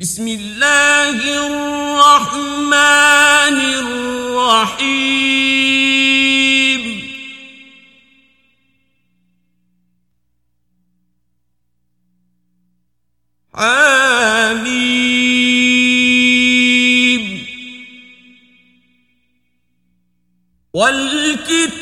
بسم الله الرحمن الرحيم. حميم. والكتاب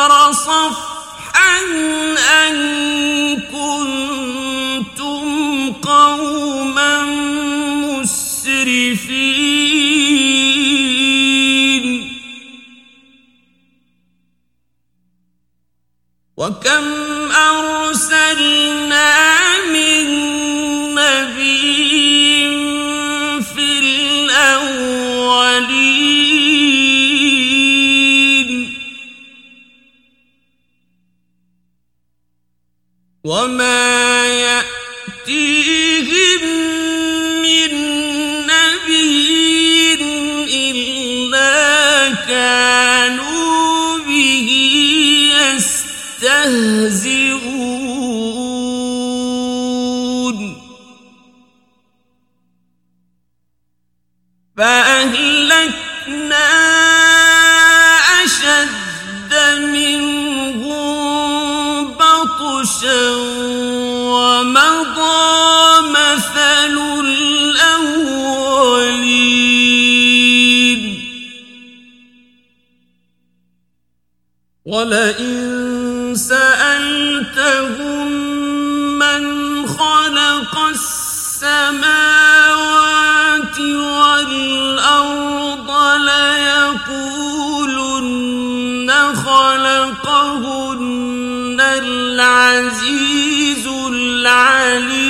البشر صفحا أن كنتم قوما مسرفين. وكم أرسلنا وما ولئن سألتهم من خلق السماوات والأرض ليقولن خلقهن العزيز العليم.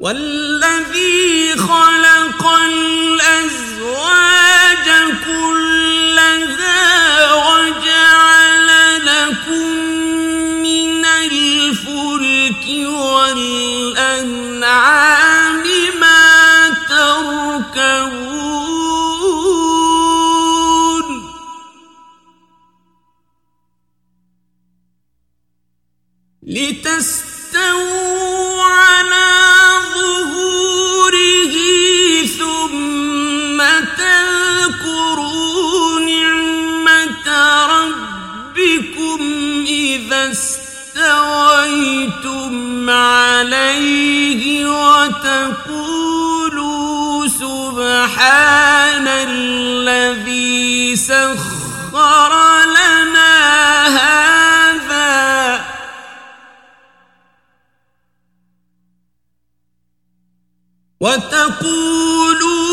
ولا وتقولوا سبحان الذي سخر لنا هذا. وتقولوا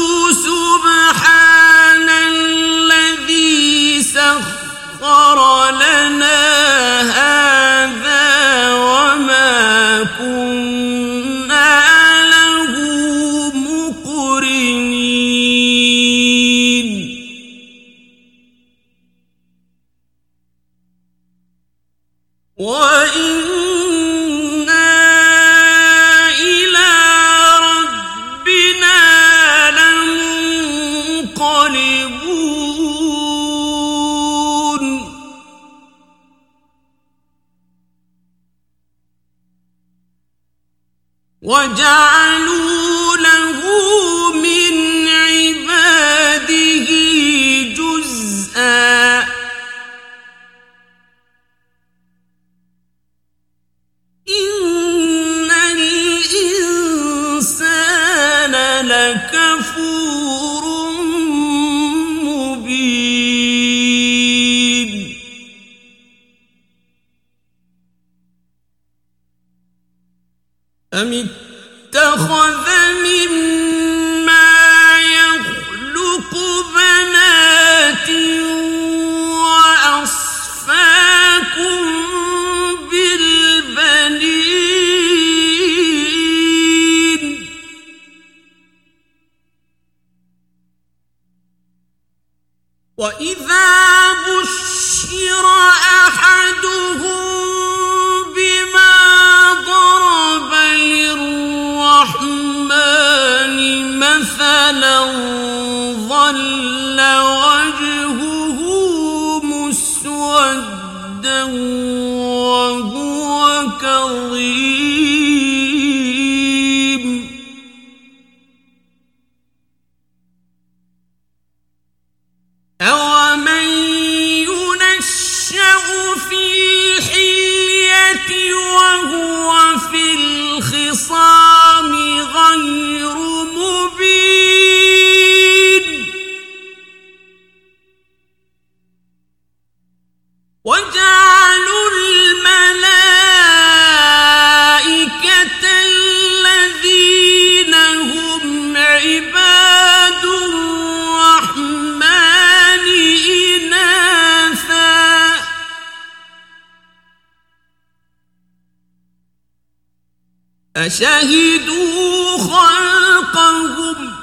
أشهدوا خلقهم؟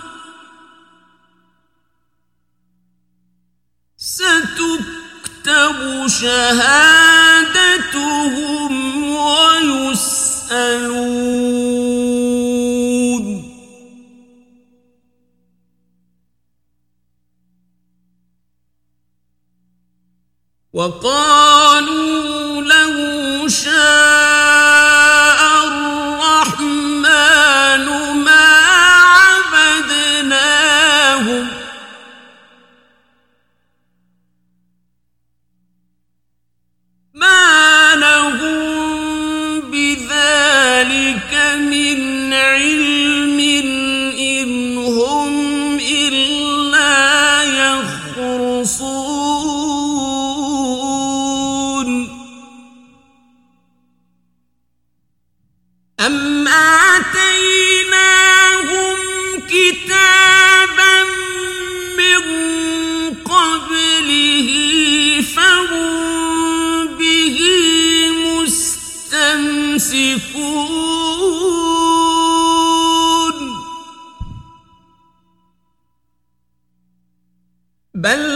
ستكتب شهادتهم ويسألون. وقالوا بل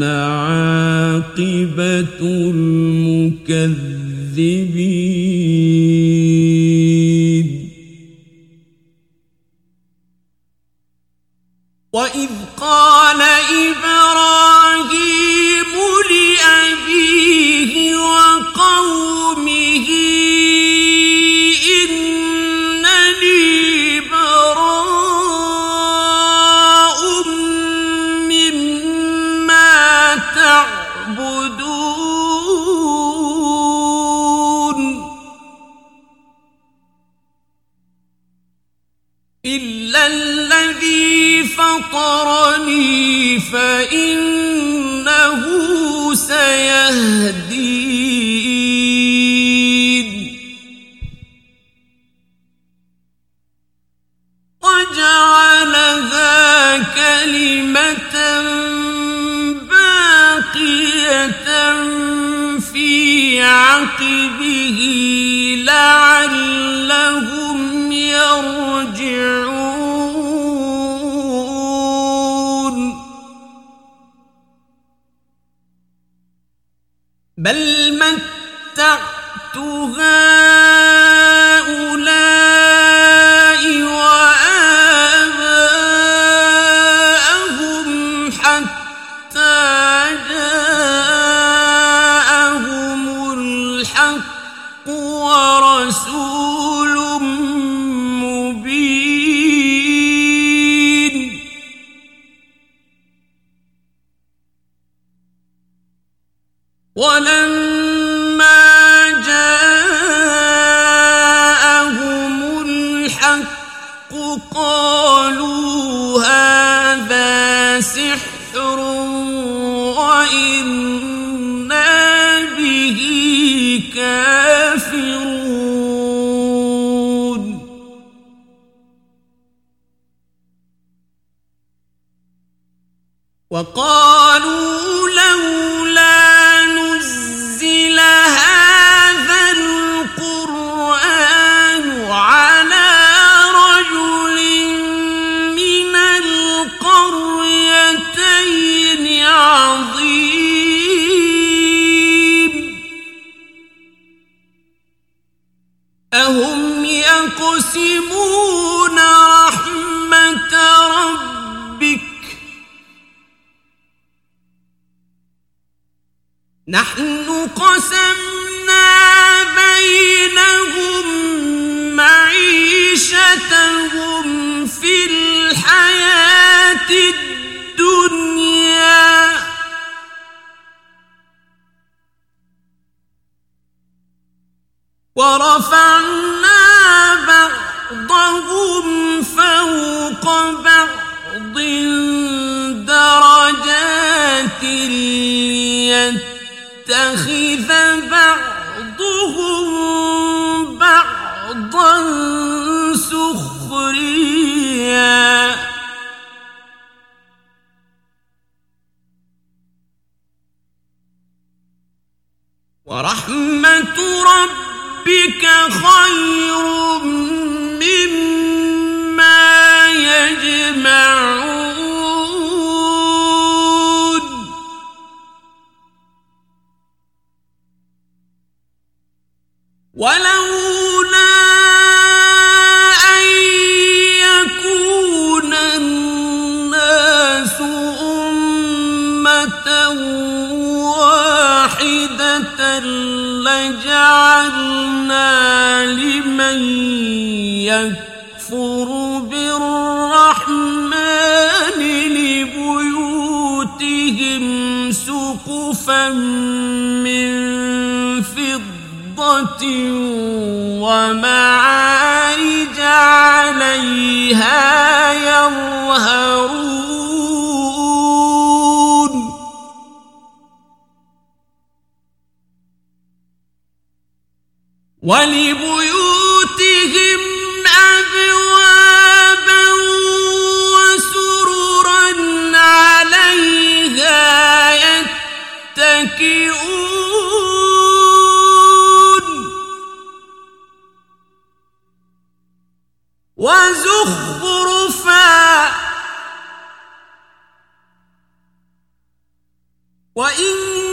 لعاقبة عاقبة المكذبين. وإن بل متعت هؤلاء وقالوا لولا نزل هذا القرآن على رجل من القريتين عظيم. أهم يقسمون يكفر بالرحمن لبيوتهم سقفا من فضة ومعارج عليها يظهرون. ولبيوتهم زخرفا وإن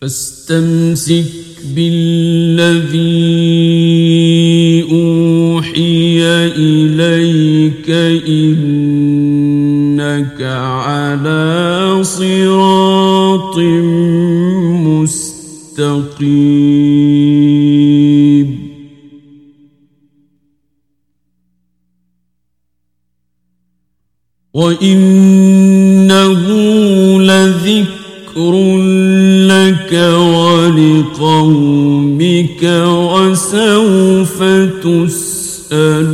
فاستمسك بالذي أوحي إليك إنك على صراط مستقيم. وإنه لذكر ربك وسوف تسألون.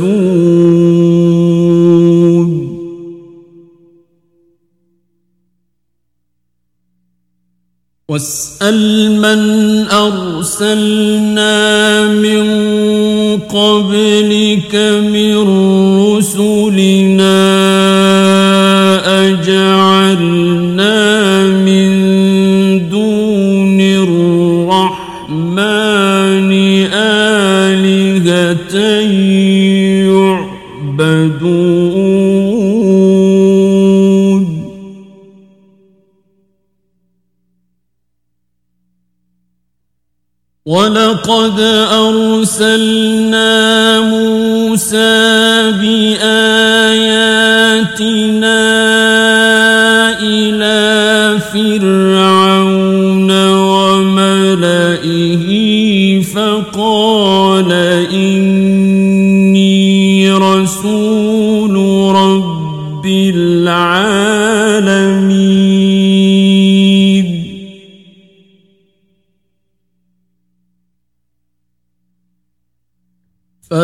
واسأل من أرسلنا من قبلك من رسلنا. ولقد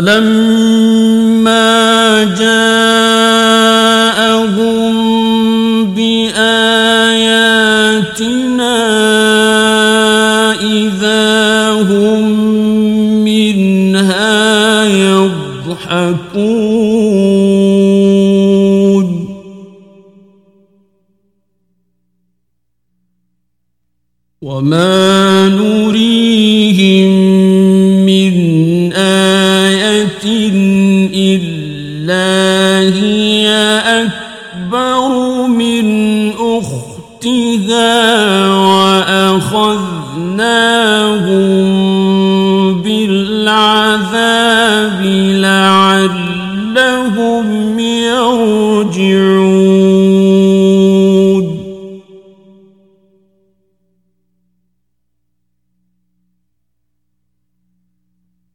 فلما جاءهم بآياتنا إذا هم منها يضحكون وما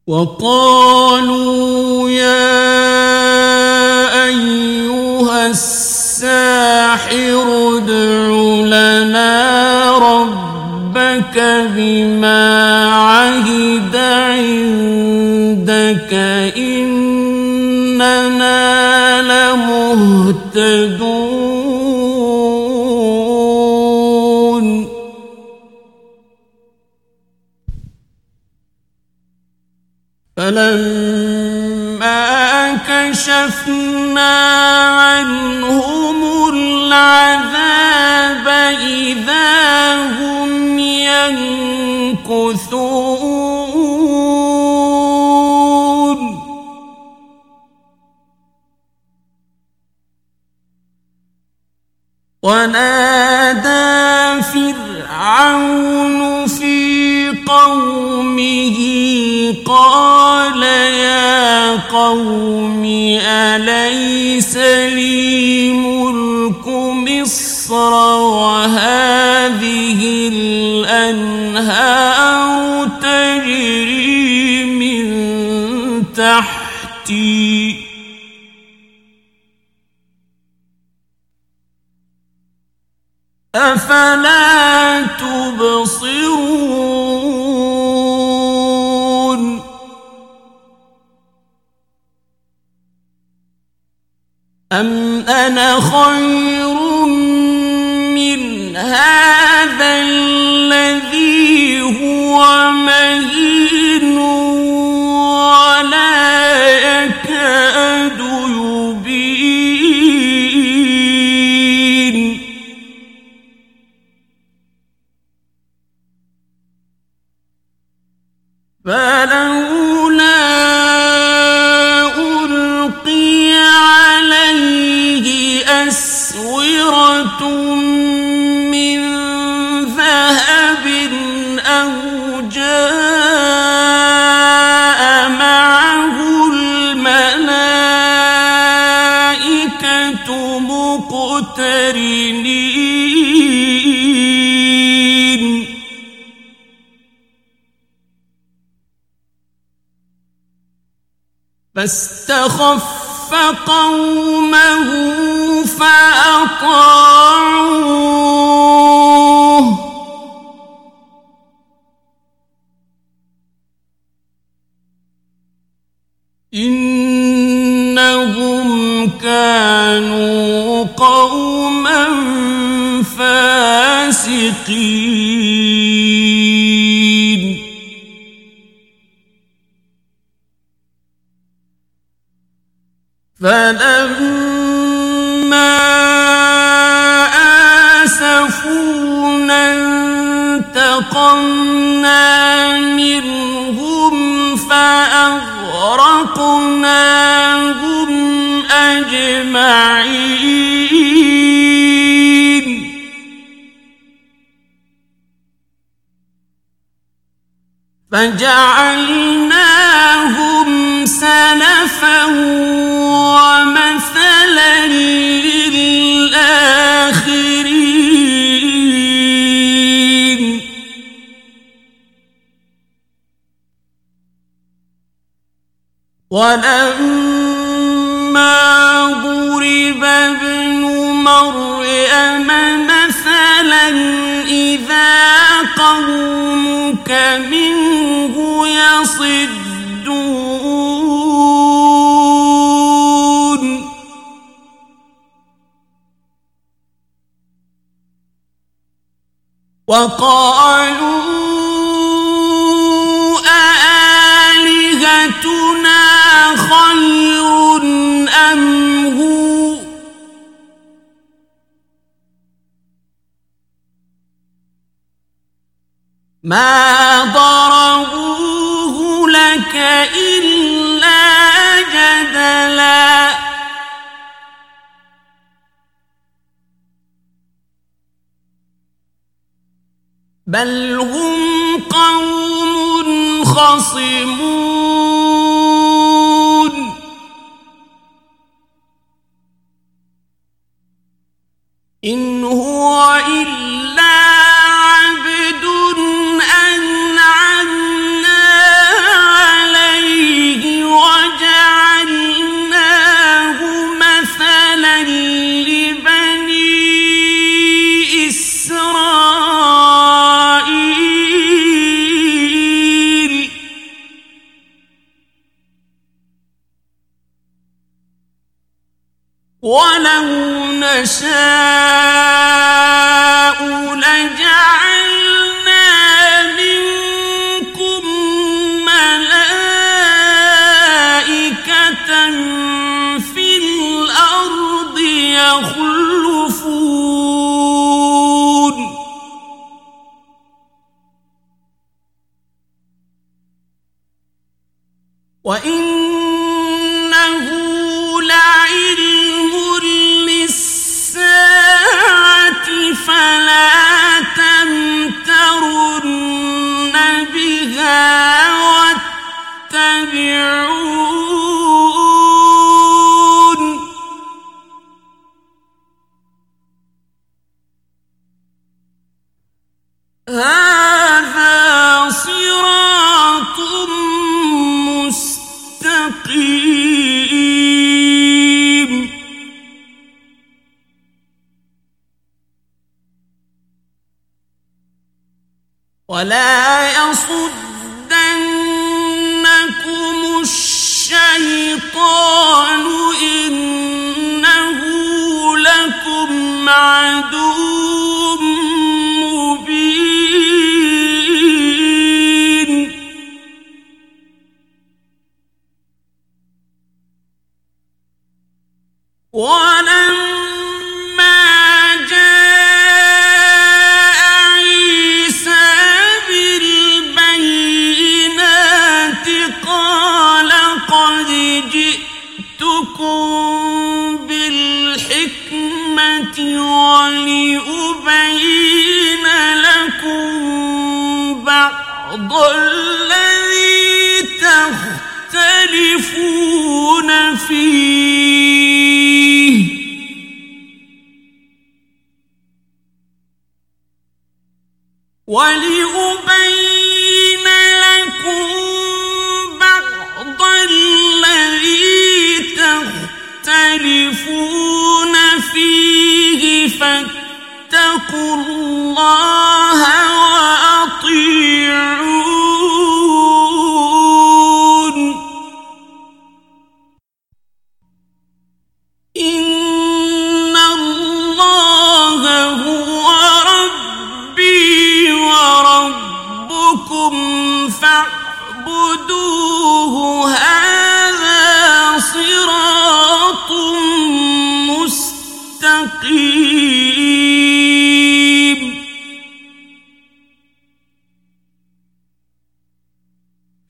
وقالوا فلما كشفنا عنهم العذاب إذا هم ينكثون. ونادى فرعون قومه قال يا قوم أليس لي ملك مصر وهذه الأنهار تجري من تحتي؟ أفلا تبصرون أم أنا خير من هذا الذي هو فاستخف قومه فأطاعوه فلما آسفونا انتقمنا منهم فأغرقناهم أجمعين فجعلناهم سلفا ومثلا للآخرين. ولما ضرب ابن مريم مثلا إذا قومك منه يصدون وقالوا أآلهتنا خير أم هو؟ ما ضربوه لك إلا جدلا. بل هم قوم خصمون.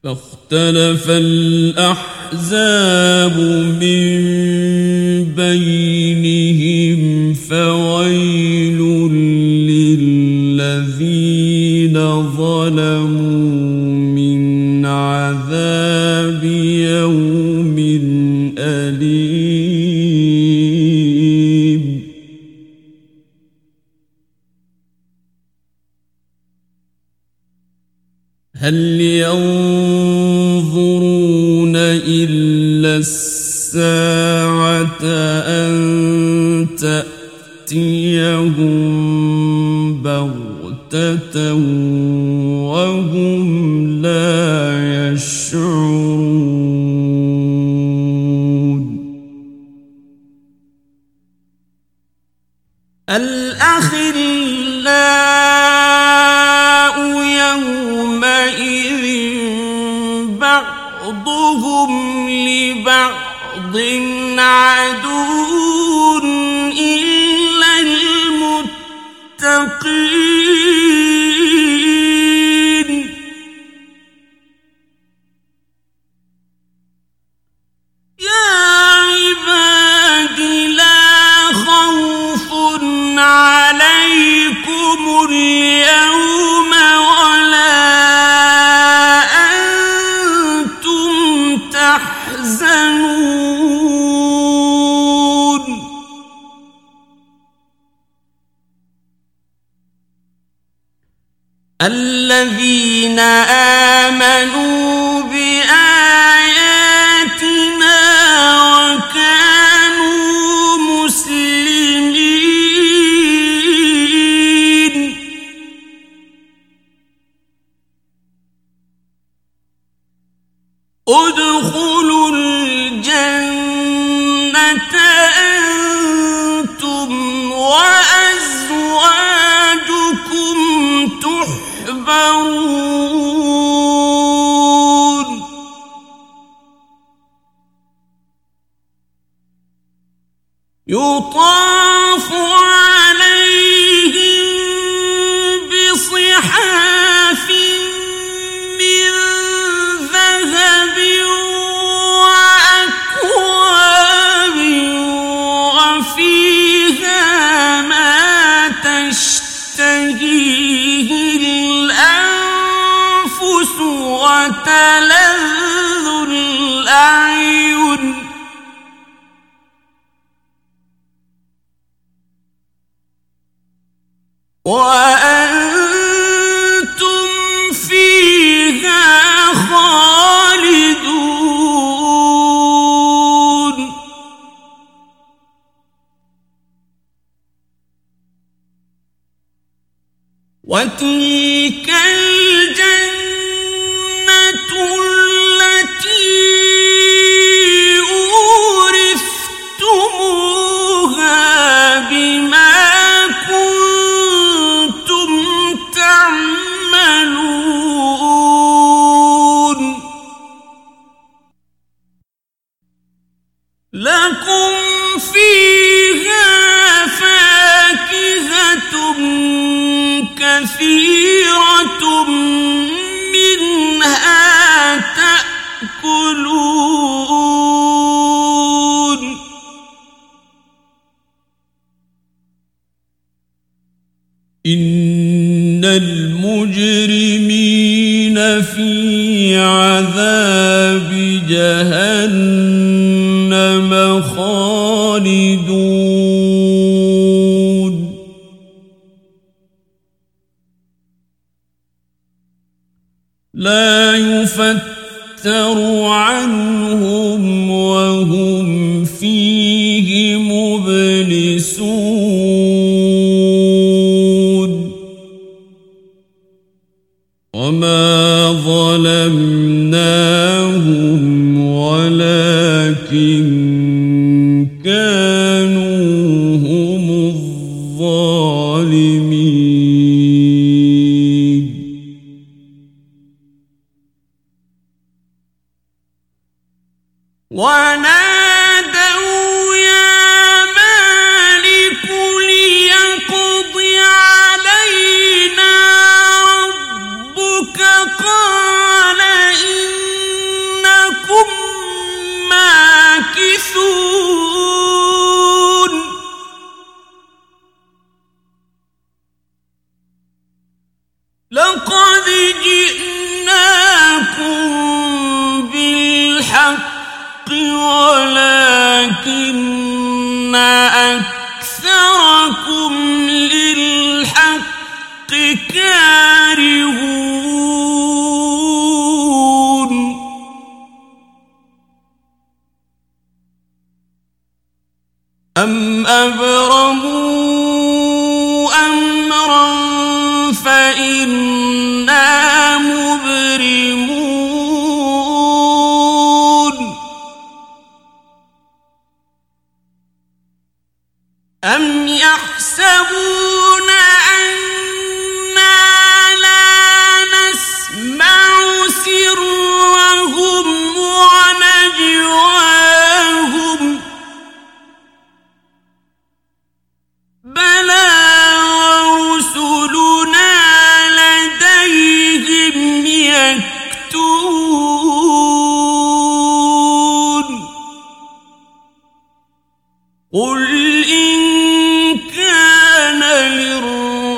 فاختلف الأحزاب من بين تلذ إن المجرمين في عذاب جهنم خالدون لا يفتر عنهم وهم وما ظلمنا أبرموا أمرا فإنا مبرمون. أم يحسبون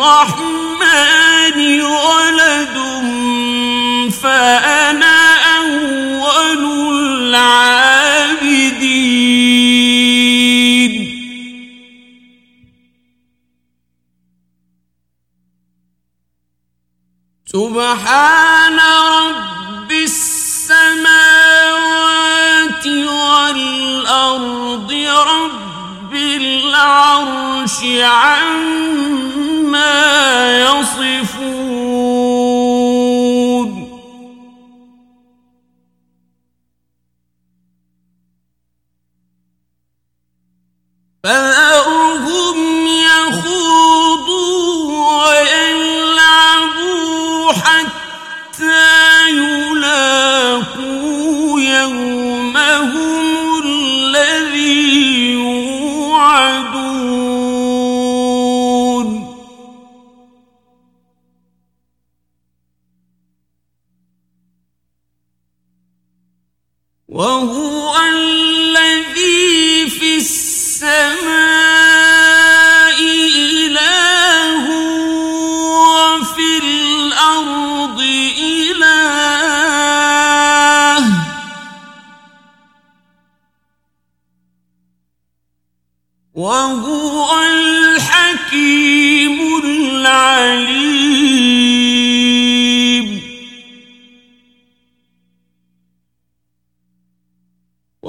الرحمن ولد فأنا أول العابدين. سبحان رب السماوات والأرض رب العرش عما عما يصفون. فذا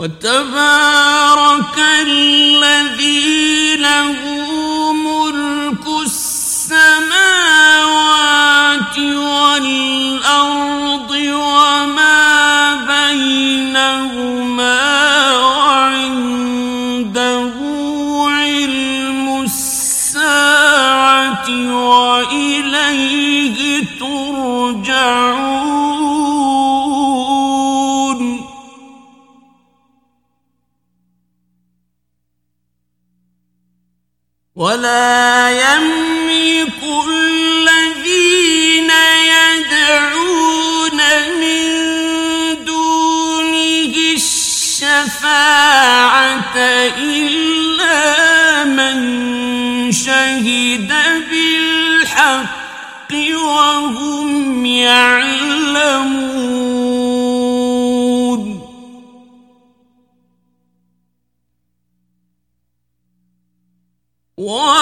What the Whoa!